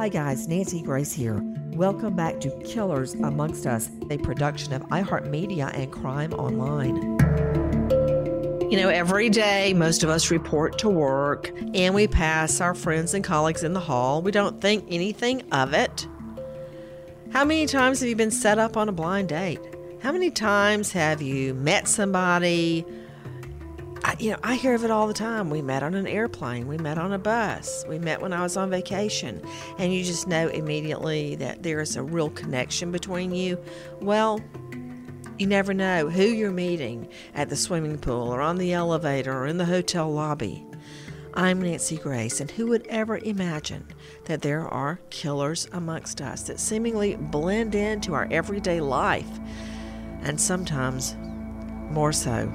Hi, guys. Nancy Grace here. Welcome back to Killers Amongst Us, a production of iHeartMedia and Crime Online. You know, every day most of us report to work and we pass our friends and colleagues in the hall. We don't think anything of it. How many times have you been set up on a blind date? How many times have you met somebody? I, you know, I hear of it all the time. We met on an airplane, we met on a bus, we met when I was on vacation, and you just know immediately that there is a real connection between you. Well, you never know who you're meeting at the swimming pool or on the elevator or in the hotel lobby. I'm Nancy Grace, and who would ever imagine that there are killers amongst us that seemingly blend into our everyday life, and sometimes more so.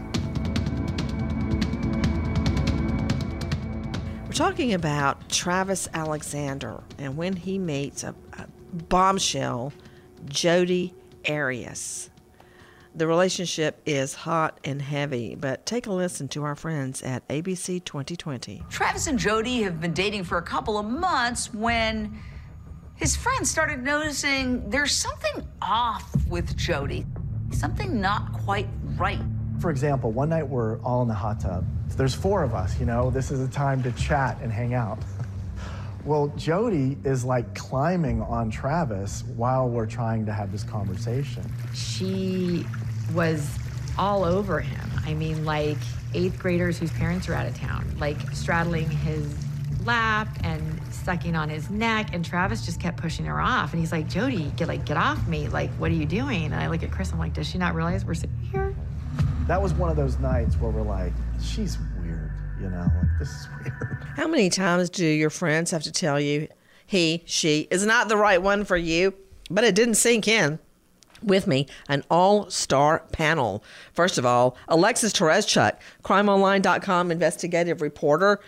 Talking about Travis Alexander and when he meets a, a bombshell, Jodi Arias. The relationship is hot and heavy, but take a listen to our friends at ABC 2020. Travis and Jodi have been dating for a couple of months when his friends started noticing there's something off with Jodi, Something not quite right. For example, one night we're all in the hot tub there's four of us, you know, this is a time to chat and hang out. well, Jodi is like climbing on Travis while we're trying to have this conversation. She was all over him. I mean, like eighth graders whose parents are out of town, like straddling his lap and sucking on his neck and Travis just kept pushing her off and he's like Jodi, get like get off me like what are you doing and I look at Chris I'm like does she not realize we're sitting here that was one of those nights where we're like, she's weird, you know, like this is weird. How many times do your friends have to tell you he, she is not the right one for you? But it didn't sink in with me an all star panel. First of all, Alexis Tereszcuk, crimeonline.com investigative reporter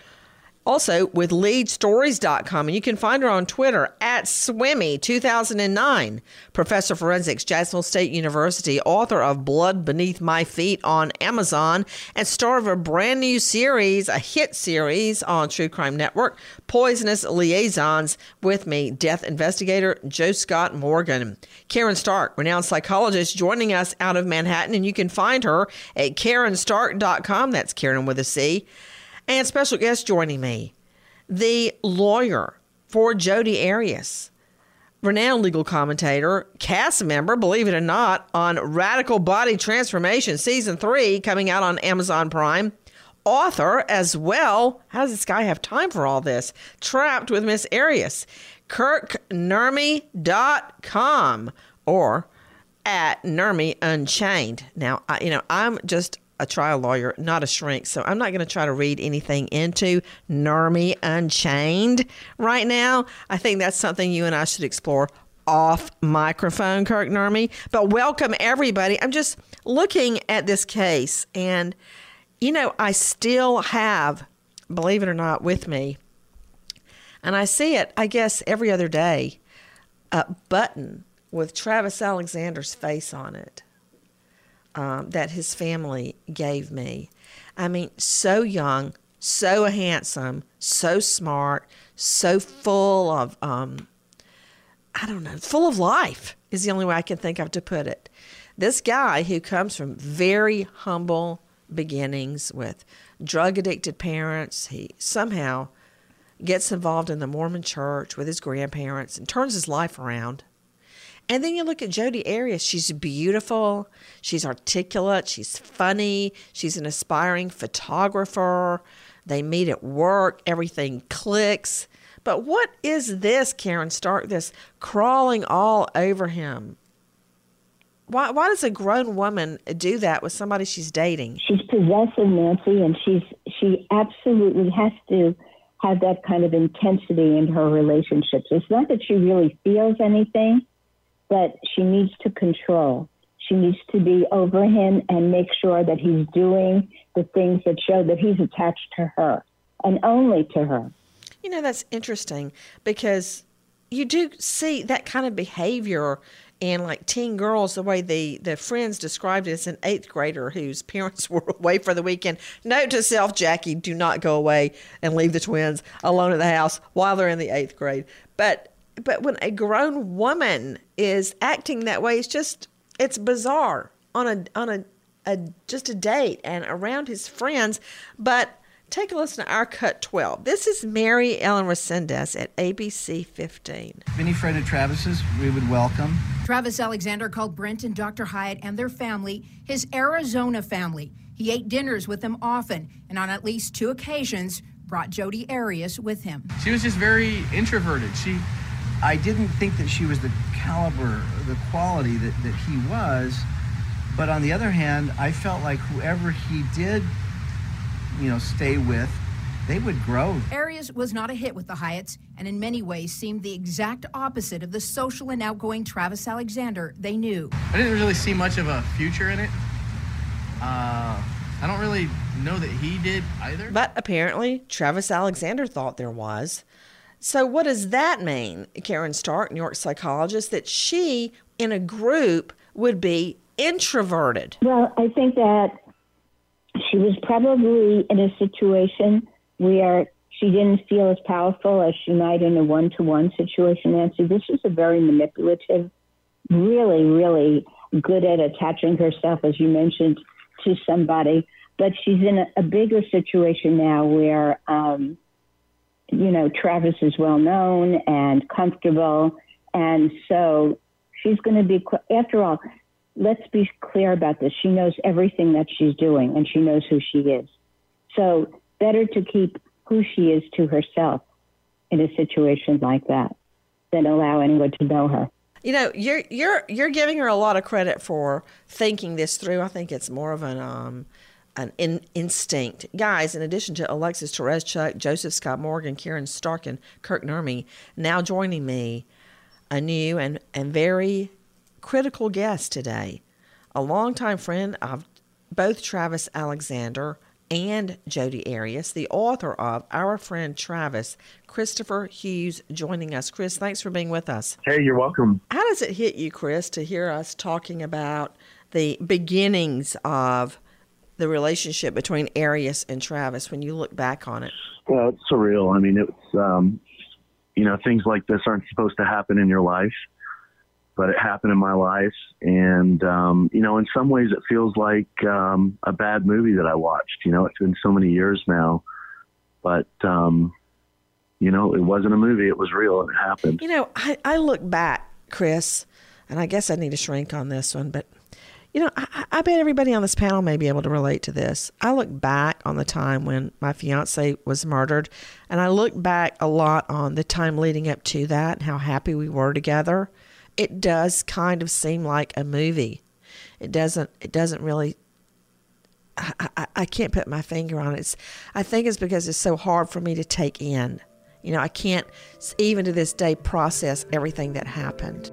also with leadstories.com. And you can find her on Twitter at Swimmy2009. Professor of Forensics, Jacksonville State University, author of Blood Beneath My Feet on Amazon, and star of a brand new series, a hit series on True Crime Network, Poisonous Liaisons, with me, death investigator Joe Scott Morgan. Caryn Stark, renowned psychologist, joining us out of Manhattan, and you can find her at CarynStark.com. That's Caryn with a C. And special guest joining me, the lawyer for Jodi Arias, renowned legal commentator, cast member, believe it or not, on Radical Body Transformation Season 3 coming out on Amazon Prime. Author as well. How does this guy have time for all this? Trapped with Miss Arias. KirkNurmi.com or at Nurmi Unchained. Now, I, you know, I'm just a trial lawyer, not a shrink. So I'm not going to try to read anything into Nurmi Unchained right now. I think that's something you and I should explore off microphone, Kirk Nurmi. But welcome everybody. I'm just looking at this case, and you know, I still have, believe it or not, with me, and I see it, I guess, every other day. a button with Travis Alexander's face on it um, that his family gave me. I mean, so young, so handsome, so smart, so full of, um, I don't know, full of life is the only way I can think of to put it. This guy who comes from very humble beginnings with drug addicted parents, he somehow gets involved in the Mormon church with his grandparents and turns his life around. And then you look at Jodi Arias. She's beautiful. She's articulate. She's funny. She's an aspiring photographer. They meet at work. Everything clicks. But what is this, Caryn Stark, this crawling all over him? Why, why does a grown woman do that with somebody she's dating? She's possessive, Nancy, and she's she absolutely has to have that kind of intensity in her relationships. It's not that she really feels anything, but she needs to control. She needs to be over him and make sure that he's doing the things that show that he's attached to her and only to her. You know, that's interesting because you do see that kind of behavior in like teen girls the way the the friends described it as an eighth grader whose parents were away for the weekend note to self jackie do not go away and leave the twins alone at the house while they're in the eighth grade but but when a grown woman is acting that way, it's just it's bizarre on a on a, a just a date and around his friends. But take a listen to our cut twelve. This is Mary Ellen Resendez at ABC fifteen. Any friend of Travis's, we would welcome. Travis Alexander called Brent and Dr. Hyatt and their family his Arizona family. He ate dinners with them often, and on at least two occasions brought Jodi Arias with him. She was just very introverted. She I didn't think that she was the caliber, the quality that, that he was. But on the other hand, I felt like whoever he did, you know, stay with, they would grow. Arias was not a hit with the Hyatts and in many ways seemed the exact opposite of the social and outgoing Travis Alexander they knew. I didn't really see much of a future in it. Uh, I don't really know that he did either. But apparently, Travis Alexander thought there was. So, what does that mean, Caryn Stark, New York psychologist, that she in a group would be introverted? Well, I think that she was probably in a situation where she didn't feel as powerful as she might in a one to one situation, Nancy. This is a very manipulative, really, really good at attaching herself, as you mentioned, to somebody. But she's in a, a bigger situation now where, um, you know, Travis is well known and comfortable. And so she's going to be, after all, let's be clear about this. She knows everything that she's doing and she knows who she is. So better to keep who she is to herself in a situation like that than allow anyone to know her. You know, you're you're you're giving her a lot of credit for thinking this through. I think it's more of an um, an in, instinct. Guys, in addition to Alexis Tereszcuk, Joseph Scott Morgan, Caryn Stark, and Kirk Nurmi, now joining me, a new and, and very critical guest today, a longtime friend of both Travis Alexander and Jodi Arias, the author of Our Friend Travis, Christopher Hughes, joining us. Chris, thanks for being with us. Hey, you're welcome. How does it hit you, Chris, to hear us talking about the beginnings of the relationship between Arias and Travis when you look back on it? Well, it's surreal. I mean, it's, um, you know, things like this aren't supposed to happen in your life, but it happened in my life. And, um, you know, in some ways it feels like um, a bad movie that I watched. You know, it's been so many years now, but, um, you know, it wasn't a movie, it was real and it happened. You know, I, I look back, Chris, and I guess I need to shrink on this one, but you know, I, I, bet everybody on this panel may be able to relate to this. I look back on the time when my fiance was murdered, and I look back a lot on the time leading up to that and how happy we were together. It does kind of seem like a movie. It doesn't. It doesn't really. I, I, I can't put my finger on it. It's, I think it's because it's so hard for me to take in. You know, I can't even to this day process everything that happened.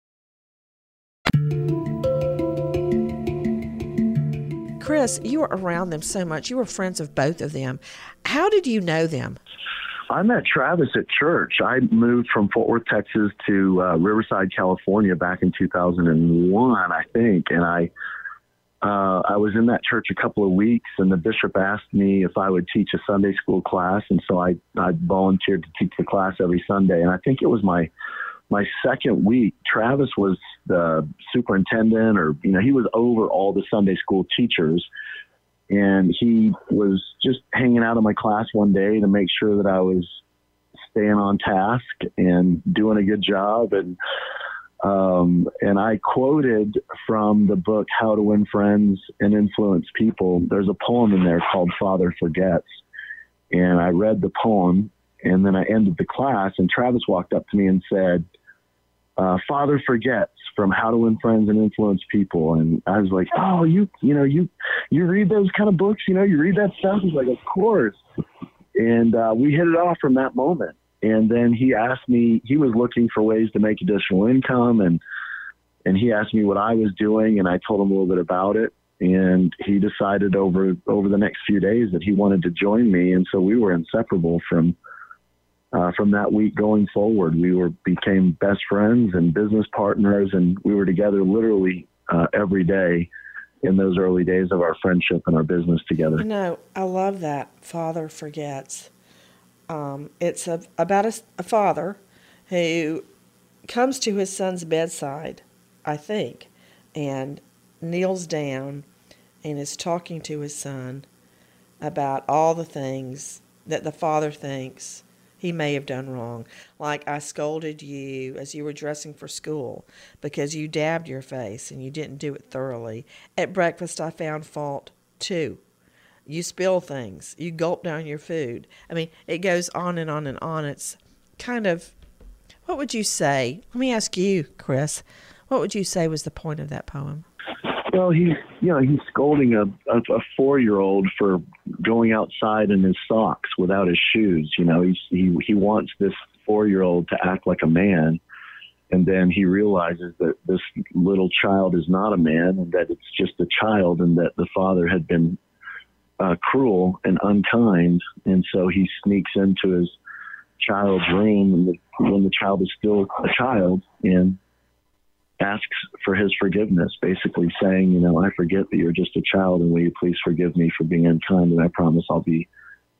Chris, you were around them so much. You were friends of both of them. How did you know them? I met Travis at church. I moved from Fort Worth, Texas to uh, Riverside, California back in 2001, I think. And I, uh, I was in that church a couple of weeks, and the bishop asked me if I would teach a Sunday school class, and so I, I volunteered to teach the class every Sunday. And I think it was my my second week. Travis was the superintendent, or you know, he was over all the Sunday school teachers, and he was just hanging out in my class one day to make sure that I was staying on task and doing a good job and um, and I quoted from the book How to Win Friends and Influence People. There's a poem in there called Father Forgets. And I read the poem and then I ended the class and Travis walked up to me and said, uh, Father Forgets from How to Win Friends and Influence People. And I was like, Oh, you, you know, you, you read those kind of books, you know, you read that stuff. He's like, of course. And, uh, we hit it off from that moment. And then he asked me, he was looking for ways to make additional income and, and he asked me what I was doing and I told him a little bit about it. And he decided over, over the next few days that he wanted to join me. And so we were inseparable from, uh, from that week going forward. We were, became best friends and business partners and we were together literally, uh, every day in those early days of our friendship and our business together. You know, I love that. Father forgets. Um, it's a, about a, a, father who comes to his son's bedside, I think, and kneels down and is talking to his son about all the things that the father thinks he may have done wrong. Like, I scolded you as you were dressing for school because you dabbed your face and you didn't do it thoroughly. At breakfast, I found fault too you spill things, you gulp down your food. I mean, it goes on and on and on. It's kind of, what would you say? Let me ask you, Chris, what would you say was the point of that poem? Well, he's you know he's scolding a a, a four year old for going outside in his socks without his shoes. You know, he's, he he wants this four year old to act like a man, and then he realizes that this little child is not a man and that it's just a child, and that the father had been uh, cruel and unkind, and so he sneaks into his child's room when the, when the child is still a child and asks for his forgiveness, basically saying, you know, I forget that you're just a child, and will you please forgive me for being unkind? And I promise I'll be,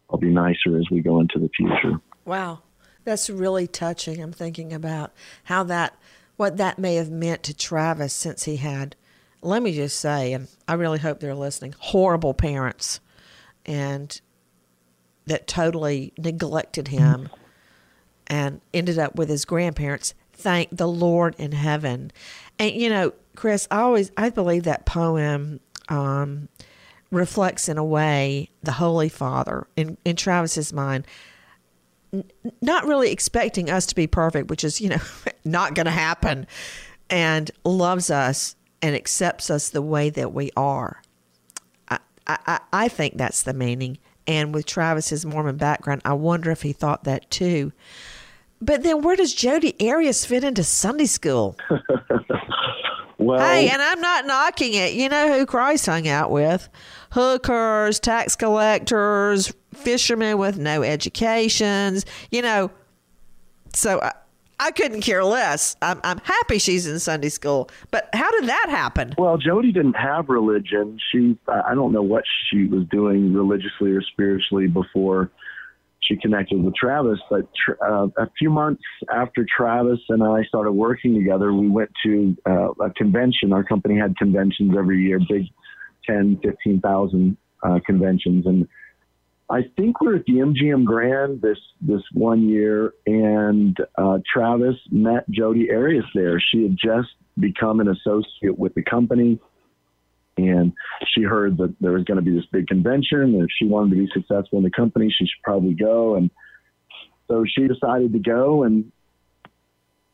I'll be nicer as we go into the future. Wow, that's really touching. I'm thinking about how that, what that may have meant to Travis since he had, let me just say, and I really hope they're listening, horrible parents and that totally neglected him and ended up with his grandparents. Thank the Lord in heaven. And you know, Chris, I always I believe that poem um, reflects in a way the Holy Father in, in Travis's mind. Not really expecting us to be perfect, which is, you know, not going to happen, and loves us and accepts us the way that we are. I, I, think that's the meaning. And with Travis's Mormon background, I wonder if he thought that too. But then where does Jodi Arias fit into Sunday school? well, hey, and I'm not knocking it. You know who Christ hung out with? Hookers, tax collectors, fishermen with no educations, you know. So I, I couldn't care less. I'm, I'm happy she's in Sunday school. But how did that happen? Well, Jodi didn't have religion. She, I don't know what she was doing religiously or spiritually before she connected with Travis. But uh, a few months after Travis and I started working together, we went to uh, a convention. Our company had conventions every year, big 10, 15,000 uh, conventions. And I think we are at the MGM Grand this this one year, and uh, Travis met Jodi Arias there. She had just become an associate with the company, and she heard that there was going to be this big convention. And if she wanted to be successful in the company, she should probably go. And so she decided to go, and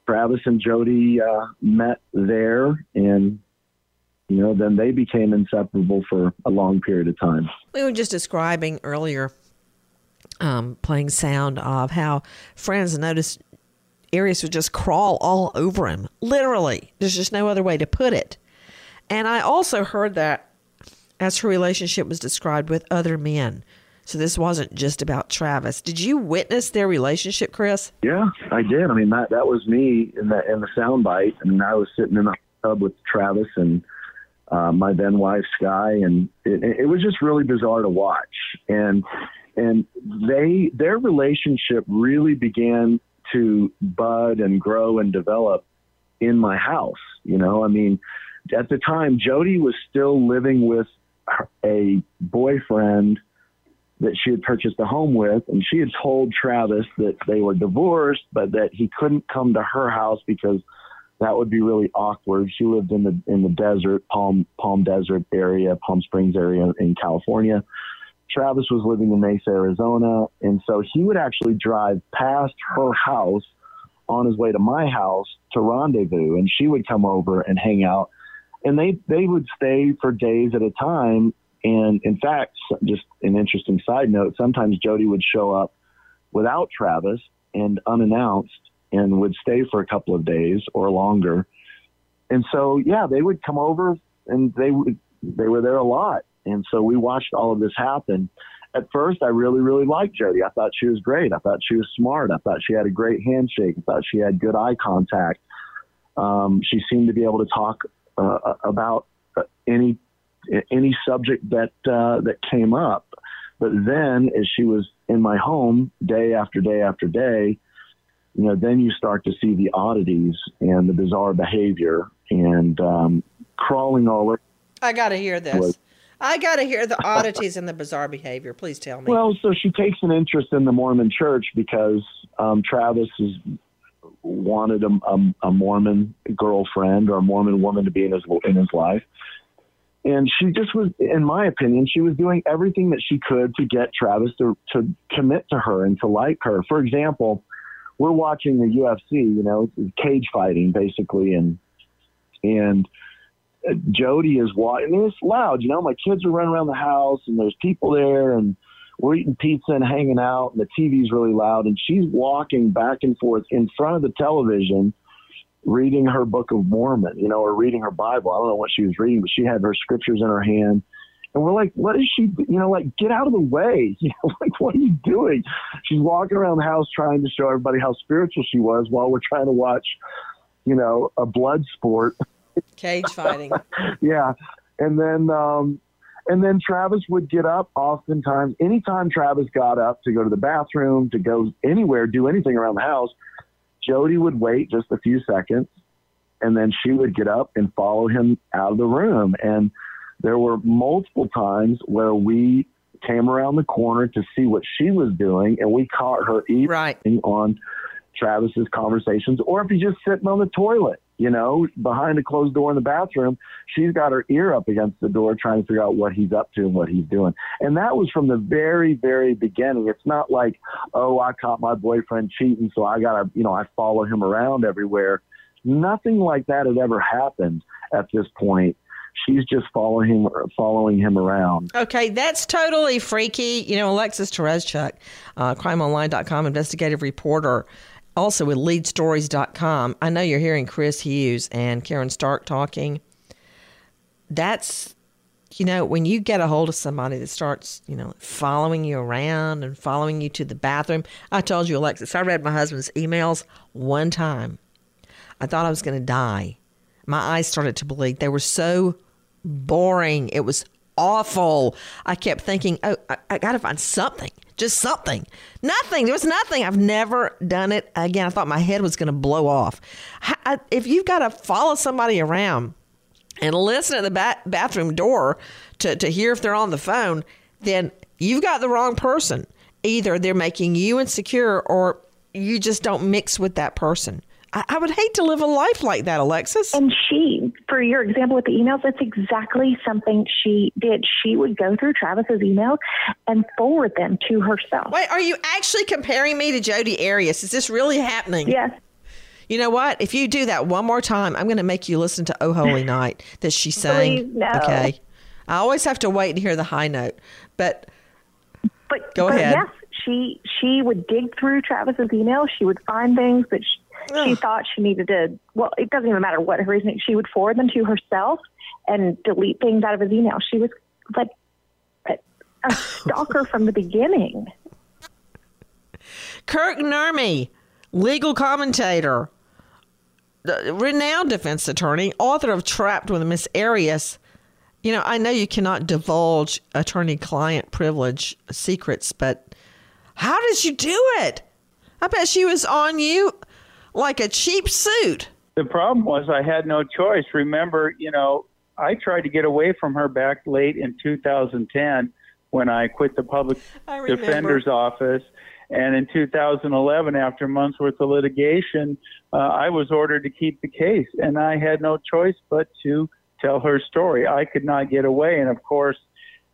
Travis and jodi uh, met there, and you know, then they became inseparable for a long period of time. We were just describing earlier, um, playing sound of how friends noticed Arias would just crawl all over him. Literally, there's just no other way to put it. And I also heard that as her relationship was described with other men. So this wasn't just about Travis. Did you witness their relationship, Chris? Yeah, I did. I mean that that was me in the in the soundbite. I mean, I was sitting in the tub with Travis and uh, my then wife Sky, and it, it was just really bizarre to watch. And and they their relationship really began to bud and grow and develop in my house. You know, I mean, at the time, Jodi was still living with a boyfriend that she had purchased a home with, and she had told Travis that they were divorced, but that he couldn't come to her house because that would be really awkward. She lived in the in the desert, Palm Palm Desert area, Palm Springs area in California. Travis was living in Mesa, Arizona, and so he would actually drive past her house on his way to my house to rendezvous, and she would come over and hang out, and they they would stay for days at a time. And in fact, just an interesting side note, sometimes Jodi would show up without Travis and unannounced and would stay for a couple of days or longer. And so, yeah, they would come over and they would, they were there a lot. And so we watched all of this happen. At first, I really, really liked Jodi. I thought she was great. I thought she was smart. I thought she had a great handshake. I thought she had good eye contact. Um, she seemed to be able to talk uh, about any any subject that uh, that came up. But then, as she was in my home day after day after day, you know, then you start to see the oddities and the bizarre behavior and um, crawling all over. I got to hear this. I got to hear the oddities and the bizarre behavior. Please tell me. Well, so she takes an interest in the Mormon church because um, Travis has wanted a, a, a, Mormon girlfriend or a Mormon woman to be in his in his life. And she just was, in my opinion, she was doing everything that she could to get Travis to, to commit to her and to like her. For example, we're watching the UFC, you know, cage fighting basically, and and uh, Jodi is watching. it's loud, you know. My kids are running around the house, and there's people there, and we're eating pizza and hanging out, and the TV's really loud, and she's walking back and forth in front of the television, reading her Book of Mormon, you know, or reading her Bible. I don't know what she was reading, but she had her scriptures in her hand and we're like, what is she, you know, like, get out of the way. You know, like, what are you doing? She's walking around the house trying to show everybody how spiritual she was while we're trying to watch, you know, a blood sport. Cage fighting. yeah. And then, um, and then Travis would get up oftentimes. Anytime Travis got up to go to the bathroom, to go anywhere, do anything around the house, Jodi would wait just a few seconds and then she would get up and follow him out of the room. And, there were multiple times where we came around the corner to see what she was doing, and we caught her eating right. on Travis's conversations, or if he's just sitting on the toilet, you know, behind a closed door in the bathroom, she's got her ear up against the door trying to figure out what he's up to and what he's doing. And that was from the very, very beginning. It's not like, oh, I caught my boyfriend cheating, so I got to, you know, I follow him around everywhere. Nothing like that had ever happened at this point she's just following him following him around. Okay, that's totally freaky. You know, Alexis Tereszcuk, uh, crimeonline.com investigative reporter, also with leadstories.com. I know you're hearing Chris Hughes and Caryn Stark talking. That's, you know, when you get a hold of somebody that starts, you know, following you around and following you to the bathroom. I told you, Alexis, I read my husband's emails one time. I thought I was going to die. My eyes started to bleed. They were so boring. It was awful. I kept thinking, oh, I, I got to find something, just something. Nothing. There was nothing. I've never done it again. I thought my head was going to blow off. I, if you've got to follow somebody around and listen at the ba- bathroom door to, to hear if they're on the phone, then you've got the wrong person. Either they're making you insecure or you just don't mix with that person. I, I would hate to live a life like that, Alexis. And she, for your example with the emails, that's exactly something she did. She would go through Travis's emails and forward them to herself. Wait, are you actually comparing me to Jodi Arias? Is this really happening? Yes. You know what? If you do that one more time, I'm going to make you listen to "Oh Holy Night" that she sang. Please, no. Okay. I always have to wait and hear the high note, but but go but ahead. Yes, she she would dig through Travis's emails. She would find things that she, she thought she needed to. Well, it doesn't even matter what her reason. She would forward them to herself and delete things out of his email. She was like a, a stalker from the beginning. Kirk Nurmi, legal commentator, the renowned defense attorney, author of Trapped with Miss Arias. You know, I know you cannot divulge attorney client privilege secrets, but how did you do it? I bet she was on you like a cheap suit. The problem was I had no choice. Remember, you know, I tried to get away from her back late in 2010 when I quit the public defender's office. And in 2011, after months worth of litigation, uh, I was ordered to keep the case. And I had no choice but to tell her story. I could not get away. And of course,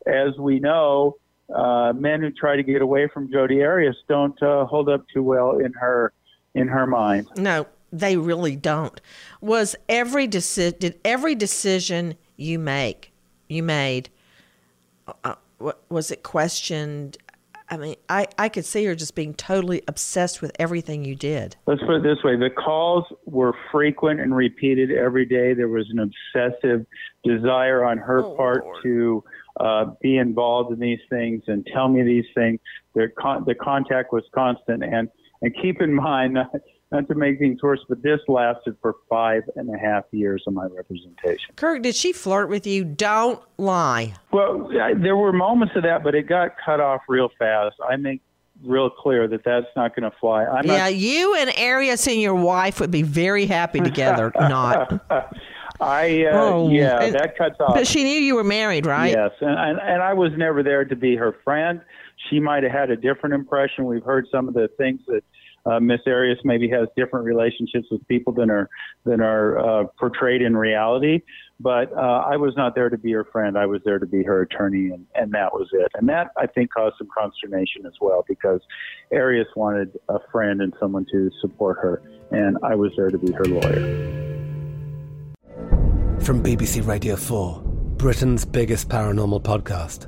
as we know, uh, men who try to get away from Jodi Arias don't uh, hold up too well in her in her mind. No, they really don't. Was every deci- did every decision you make you made uh, was it questioned? I mean, I, I could see her just being totally obsessed with everything you did. Let's put it this way the calls were frequent and repeated every day. There was an obsessive desire on her part to uh, be involved in these things and tell me these things. Their con- the contact was constant. And, and keep in mind, not, not to make things worse, but this lasted for five and a half years of my representation. Kirk, did she flirt with you? Don't lie. Well, I, there were moments of that, but it got cut off real fast. I make real clear that that's not going to fly. I'm yeah, not, you and Arias and your wife would be very happy together. Not. I uh, Oh, yeah, and- that cuts off. But she knew you were married, right? Yes, and, and and I was never there to be her friend. She might have had a different impression. We've heard some of the things that uh, Miss Arias maybe has different relationships with people than are than are uh, portrayed in reality. But uh, I was not there to be her friend. I was there to be her attorney, and, and that was it. And that I think caused some consternation as well because Arias wanted a friend and someone to support her, and I was there to be her lawyer. From BBC Radio 4, Britain's biggest paranormal podcast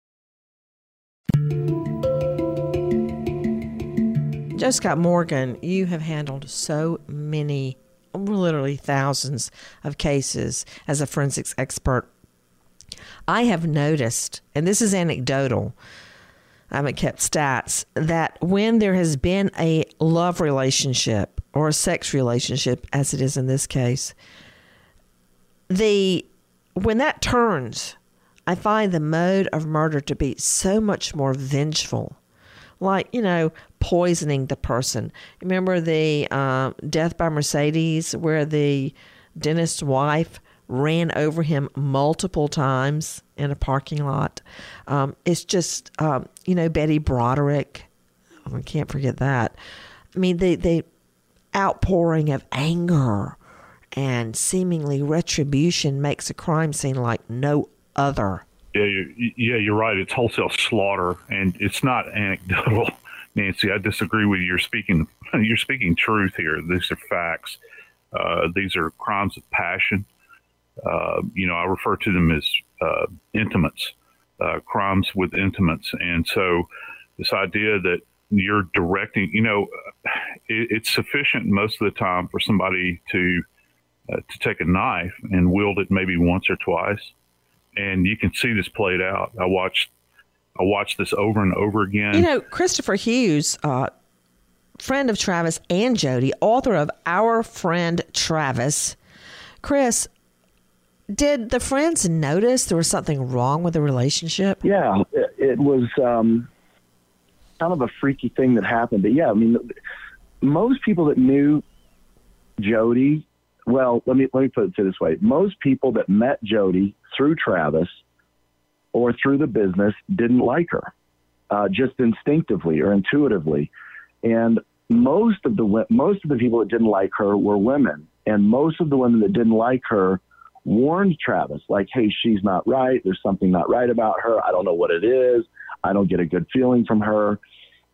Scott Morgan, you have handled so many, literally thousands of cases as a forensics expert. I have noticed, and this is anecdotal, I haven't kept stats, that when there has been a love relationship or a sex relationship, as it is in this case, the when that turns, I find the mode of murder to be so much more vengeful. Like, you know, poisoning the person. Remember the uh, death by Mercedes, where the dentist's wife ran over him multiple times in a parking lot. Um, it's just, um, you know, Betty Broderick. I can't forget that. I mean, the, the outpouring of anger and seemingly retribution makes a crime scene like no other. Yeah, you, yeah, you're right. It's wholesale slaughter, and it's not anecdotal, Nancy. I disagree with you. You're speaking, you're speaking truth here. These are facts. Uh, these are crimes of passion. Uh, you know, I refer to them as uh, intimates, uh, crimes with intimates. And so this idea that you're directing, you know, it, it's sufficient most of the time for somebody to uh, to take a knife and wield it maybe once or twice, and you can see this played out. I watched I watched this over and over again. You know, Christopher Hughes, uh, friend of Travis and Jodi, author of Our Friend Travis. Chris, did the friends notice there was something wrong with the relationship? Yeah, it, it was um, kind of a freaky thing that happened. But yeah, I mean, most people that knew Jodi, well, let me let me put it this way: most people that met Jodi through Travis or through the business didn't like her, uh, just instinctively or intuitively, and most of the most of the people that didn't like her were women, and most of the women that didn't like her warned Travis, like, hey, she's not right. There's something not right about her. I don't know what it is. I don't get a good feeling from her.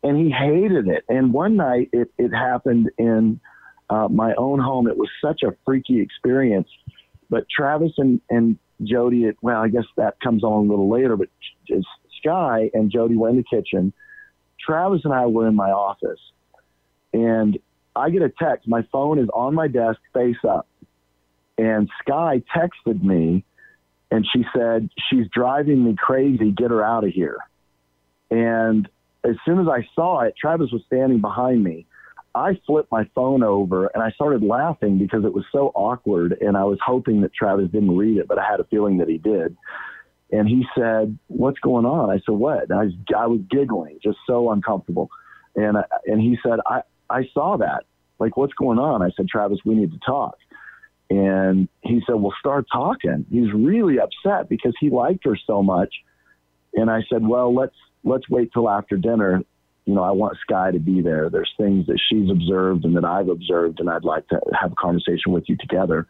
And he hated it. And one night it, it happened in uh, my own home. It was such a freaky experience. But Travis and, and Jodi, well, I guess that comes on a little later, but Sky and Jodi were in the kitchen. Travis and I were in my office. And I get a text. My phone is on my desk, face up and Sky texted me and she said, She's driving me crazy. Get her out of here. And as soon as I saw it, Travis was standing behind me. I flipped my phone over and I started laughing because it was so awkward. And I was hoping that Travis didn't read it, but I had a feeling that he did. And he said, What's going on? I said, What? And I was, I was giggling, just so uncomfortable. And, and he said, I, I saw that. Like, what's going on? I said, Travis, we need to talk. And he said, Well, start talking. He's really upset because he liked her so much. And I said, Well, let's let's wait till after dinner. You know, I want Sky to be there. There's things that she's observed and that I've observed, and I'd like to have a conversation with you together.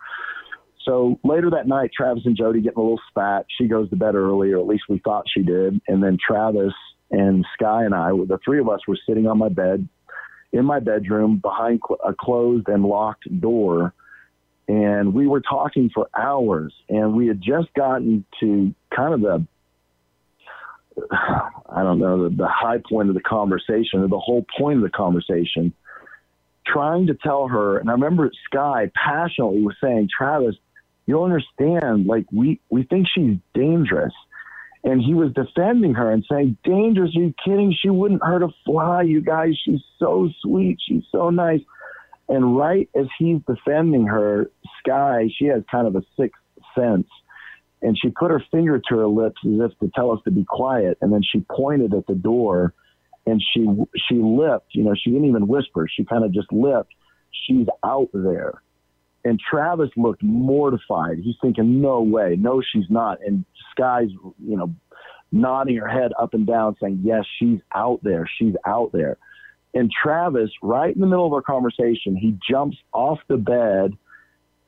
So later that night, Travis and Jodi getting a little spat. She goes to bed early, or at least we thought she did. And then Travis and Sky and I, the three of us, were sitting on my bed in my bedroom behind a closed and locked door and we were talking for hours and we had just gotten to kind of the I don't know the, the high point of the conversation or the whole point of the conversation trying to tell her and I remember Sky passionately was saying Travis you don't understand like we we think she's dangerous. And he was defending her and saying dangerous? Are you kidding? She wouldn't hurt a fly you guys. She's so sweet. She's so nice. And right as he's defending her, Sky, she has kind of a sixth sense. And she put her finger to her lips as if to tell us to be quiet. And then she pointed at the door and she, she lipped, you know, she didn't even whisper. She kind of just lipped. She's out there. And Travis looked mortified. He's thinking, no way, no, she's not. And Sky's, you know, nodding her head up and down saying, yes, she's out there. She's out there. And Travis, right in the middle of our conversation, he jumps off the bed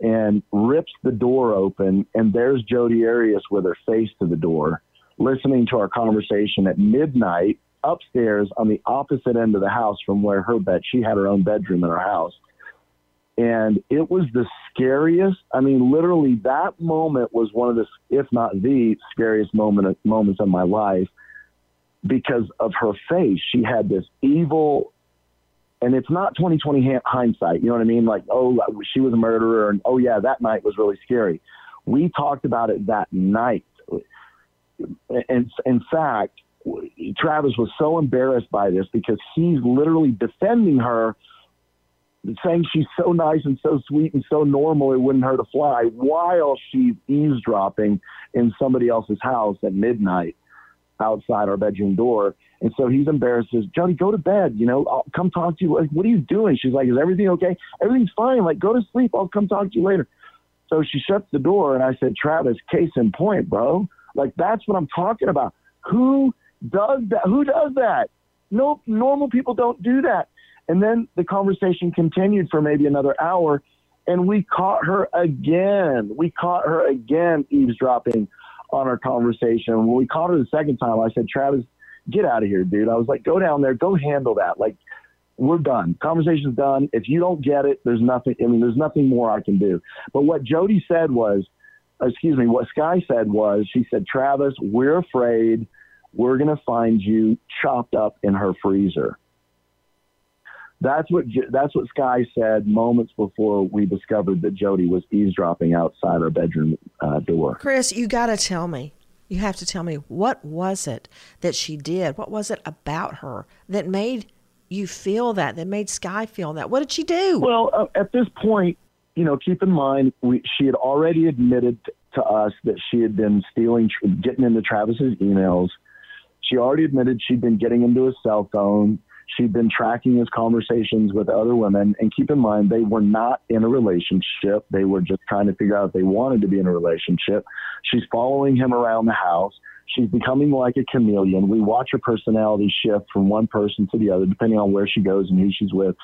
and rips the door open. And there's Jodi Arias with her face to the door, listening to our conversation at midnight upstairs on the opposite end of the house from where her bed, she had her own bedroom in her house. And it was the scariest. I mean, literally, that moment was one of the, if not the scariest moment moments of my life because of her face. She had this evil, and it's not 2020 hindsight. You know what I mean? Like, oh, she was a murderer, and oh yeah, that night was really scary. We talked about it that night, and in fact, Travis was so embarrassed by this because he's literally defending her, saying she's so nice and so sweet and so normal it wouldn't hurt a fly, while she's eavesdropping in somebody else's house at midnight outside our bedroom door. And so he's embarrassed. Says, Jodi, go to bed. You know, I'll come talk to you. Like, what are you doing? She's like, Is everything okay? Everything's fine. Like, go to sleep. I'll come talk to you later. So she shuts the door, and I said, Travis, case in point, bro. Like, that's what I'm talking about. Who does that? Who does that? No, normal people don't do that. And then the conversation continued for maybe another hour, and we caught her again. We caught her again eavesdropping on our conversation. When we caught her the second time, I said, Travis, get out of here, dude. I was like, go down there, go handle that. Like, we're done. Conversation's done. If you don't get it, there's nothing. I mean, there's nothing more I can do. But what Jodi said was, excuse me, what Sky said was, she said, Travis, we're afraid we're to find you chopped up in her freezer. That's what that's what Sky said moments before we discovered that Jodi was eavesdropping outside our bedroom uh, door. Chris, you got to tell me. You have to tell me what was it that she did? What was it about her that made you feel that? That made Sky feel that? What did she do? Well, uh, at this point, you know, keep in mind we, she had already admitted to us that she had been stealing, getting into Travis's emails she already admitted she'd been getting into his cell phone. She'd been tracking his conversations with other women. And keep in mind, they were not in a relationship. They were just trying to figure out if they wanted to be in a relationship. She's following him around the house. She's becoming like a chameleon. We watch her personality shift from one person to the other, depending on where she goes and who she's with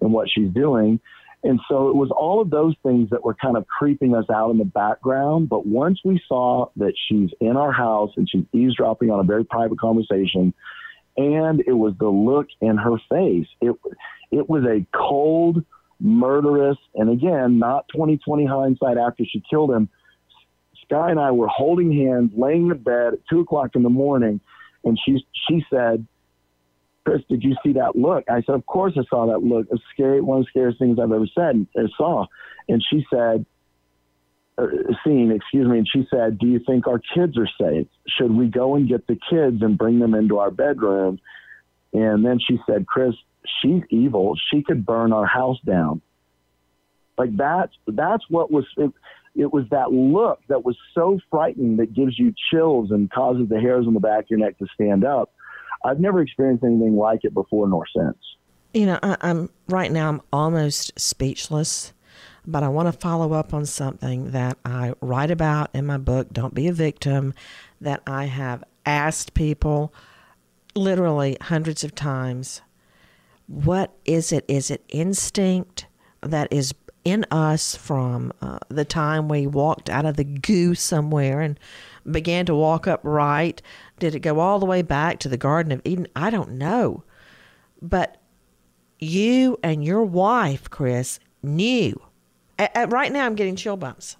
and what she's doing. And so it was all of those things that were kind of creeping us out in the background. But once we saw that she's in our house and she's eavesdropping on a very private conversation, and it was the look in her face, it it was a cold, murderous, and again, not 2020 hindsight after she killed him. Sky and I were holding hands, laying in bed at two o'clock in the morning, and she she said, Chris, did you see that look? I said, Of course I saw that look. It's scary, one of the scariest things I've ever said uh, saw. And she said, uh, seen, excuse me, and she said, Do you think our kids are safe? Should we go and get the kids and bring them into our bedroom? And then she said, Chris, she's evil. She could burn our house down. Like that's that's what was it, it was that look that was so frightening that gives you chills and causes the hairs on the back of your neck to stand up. I've never experienced anything like it before nor since. You know, I, I'm right now. I'm almost speechless, but I want to follow up on something that I write about in my book. Don't be a victim. That I have asked people, literally hundreds of times. What is it? Is it instinct that is in us from uh, the time we walked out of the goo somewhere and began to walk upright? Did it go all the way back to the Garden of Eden? I don't know. But you and your wife, Chris, knew. Right now, I'm getting chill bumps.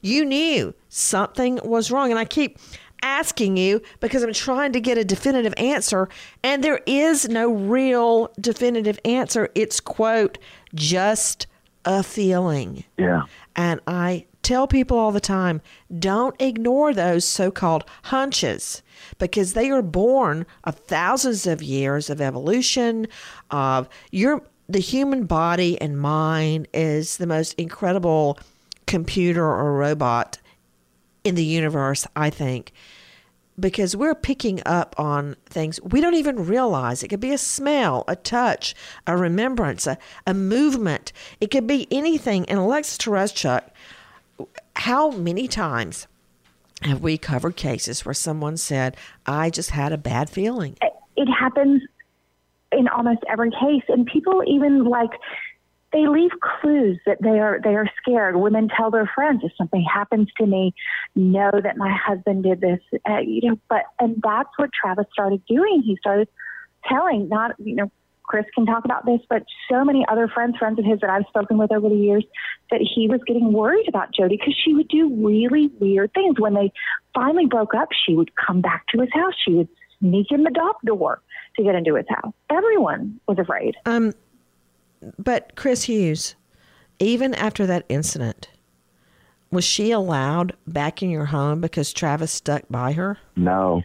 You knew something was wrong. And I keep asking you because I'm trying to get a definitive answer. And there is no real definitive answer. It's, quote, just a feeling. Yeah. And I tell people all the time don't ignore those so called hunches because they are born of thousands of years of evolution of your the human body and mind is the most incredible computer or robot in the universe i think because we're picking up on things we don't even realize. It could be a smell, a touch, a remembrance, a, a movement. It could be anything. And Alexis Tereszcuk, how many times have we covered cases where someone said, I just had a bad feeling? It happens in almost every case. And people even like, they leave clues that they are they are scared. Women tell their friends if something happens to me, know that my husband did this. Uh, you know, but and that's what Travis started doing. He started telling not you know Chris can talk about this, but so many other friends, friends of his that I've spoken with over the years, that he was getting worried about Jodi because she would do really weird things. When they finally broke up, she would come back to his house. She would sneak in the dock door to get into his house. Everyone was afraid. Um, but Chris Hughes, even after that incident, was she allowed back in your home because Travis stuck by her? No,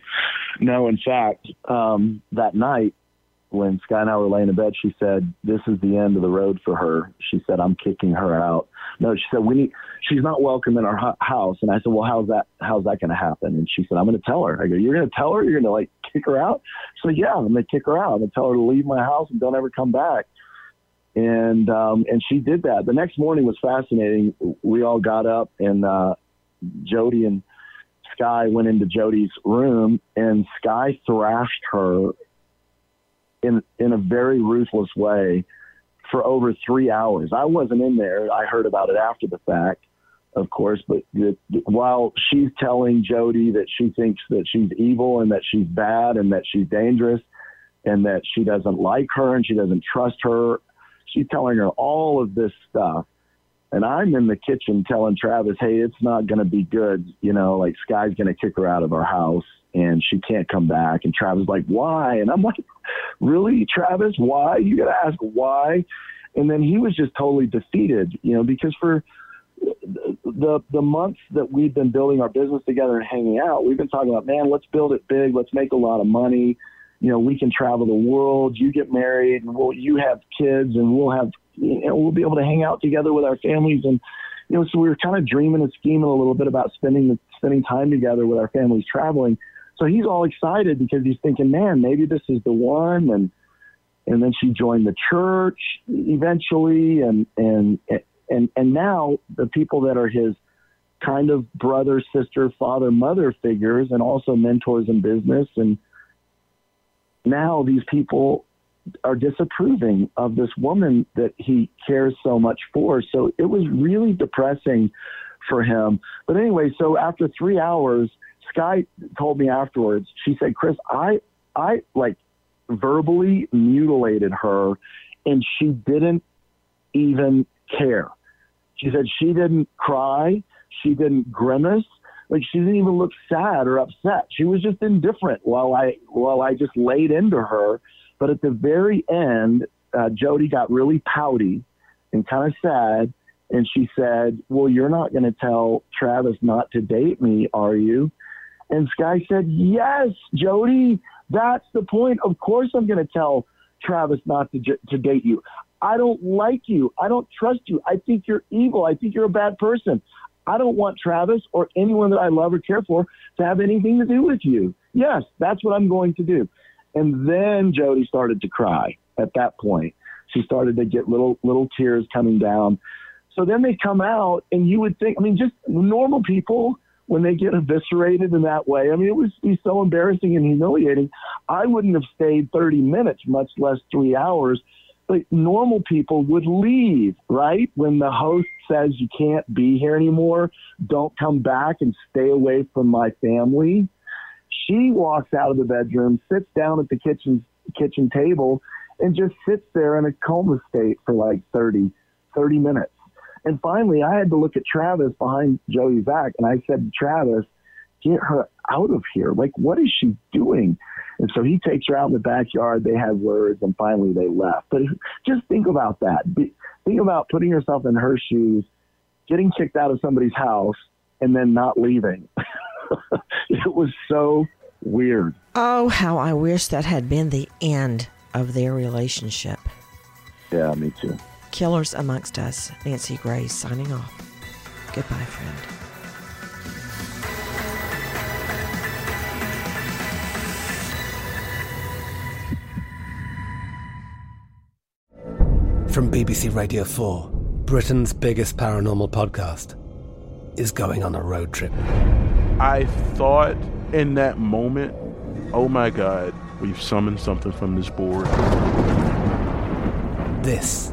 no. In fact, um, that night when Sky and I were laying in bed, she said, "This is the end of the road for her." She said, "I'm kicking her out." No, she said, "We need. She's not welcome in our hu- house." And I said, "Well, how's that? How's that going to happen?" And she said, "I'm going to tell her." I go, "You're going to tell her? You're going to like kick her out?" So yeah, I'm going to kick her out. I'm going to tell her to leave my house and don't ever come back. And um, and she did that. The next morning was fascinating. We all got up and uh, Jodi and Sky went into Jodi's room and Sky thrashed her in in a very ruthless way for over three hours. I wasn't in there. I heard about it after the fact, of course. But the, while she's telling Jodi that she thinks that she's evil and that she's bad and that she's dangerous and that she doesn't like her and she doesn't trust her, she's telling her all of this stuff. And I'm in the kitchen telling Travis, hey, it's not going to be good. You know, like Sky's going to kick her out of our house and she can't come back. And Travis like, why? And I'm like, really, Travis, why? You got to ask why. And then he was just totally defeated, you know, because for the the months that we've been building our business together and hanging out, we've been talking about, man, let's build it big, let's make a lot of money. You know, we can travel the world. You get married, and we'll you have kids, and we'll have you know, we'll be able to hang out together with our families and you know, so we were kind of dreaming and scheming a little bit about spending the spending time together with our families traveling. So he's all excited because he's thinking, man, maybe this is the one. And and then she joined the church eventually, and and and and now the people that are his kind of brother, sister, father, mother figures, and also mentors in business, and now these people are disapproving of this woman that he cares so much for. So it was really depressing for him. But anyway, so after three hours, Sky told me afterwards, she said, Chris, I, I like verbally mutilated her and she didn't even care. She said she didn't cry. She didn't grimace. Like she didn't even look sad or upset. She was just indifferent while I, while I just laid into her. But at the very end, uh, Jodi got really pouty and kind of sad. And she said, well, you're not going to tell Travis not to date me, are you? And Sky said, Yes, Jodi, that's the point. Of course, I'm going to tell Travis not to, to date you. I don't like you. I don't trust you. I think you're evil. I think you're a bad person. I don't want Travis or anyone that I love or care for to have anything to do with you. Yes, that's what I'm going to do. And then Jodi started to cry at that point. She started to get little little tears coming down. So then they come out, and you would think, I mean, just normal people when they get eviscerated in that way. I mean, it was be so embarrassing and humiliating. I wouldn't have stayed 30 minutes, much less three hours. But normal people would leave, right? When the host says you can't be here anymore, don't come back and stay away from my family. She walks out of the bedroom, sits down at the kitchen kitchen table, and just sits there in a coma state for like 30, 30 minutes. And finally, I had to look at Travis behind Jodi's back, and I said Travis, "Get her out of here! Like, what is she doing?" And so he takes her out in the backyard. They have words, and finally they left. But just think about that. Think about putting yourself in her shoes, getting kicked out of somebody's house, and then not leaving. it was so weird. Oh, how I wish that had been the end of their relationship. Yeah, me too. Killers Amongst Us. Nancy Grace signing off. Goodbye, friend. From BBC Radio 4, Britain's biggest paranormal podcast is going on a road trip. I thought in that moment, oh my God, we've summoned something from this board. This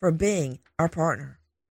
for being our partner.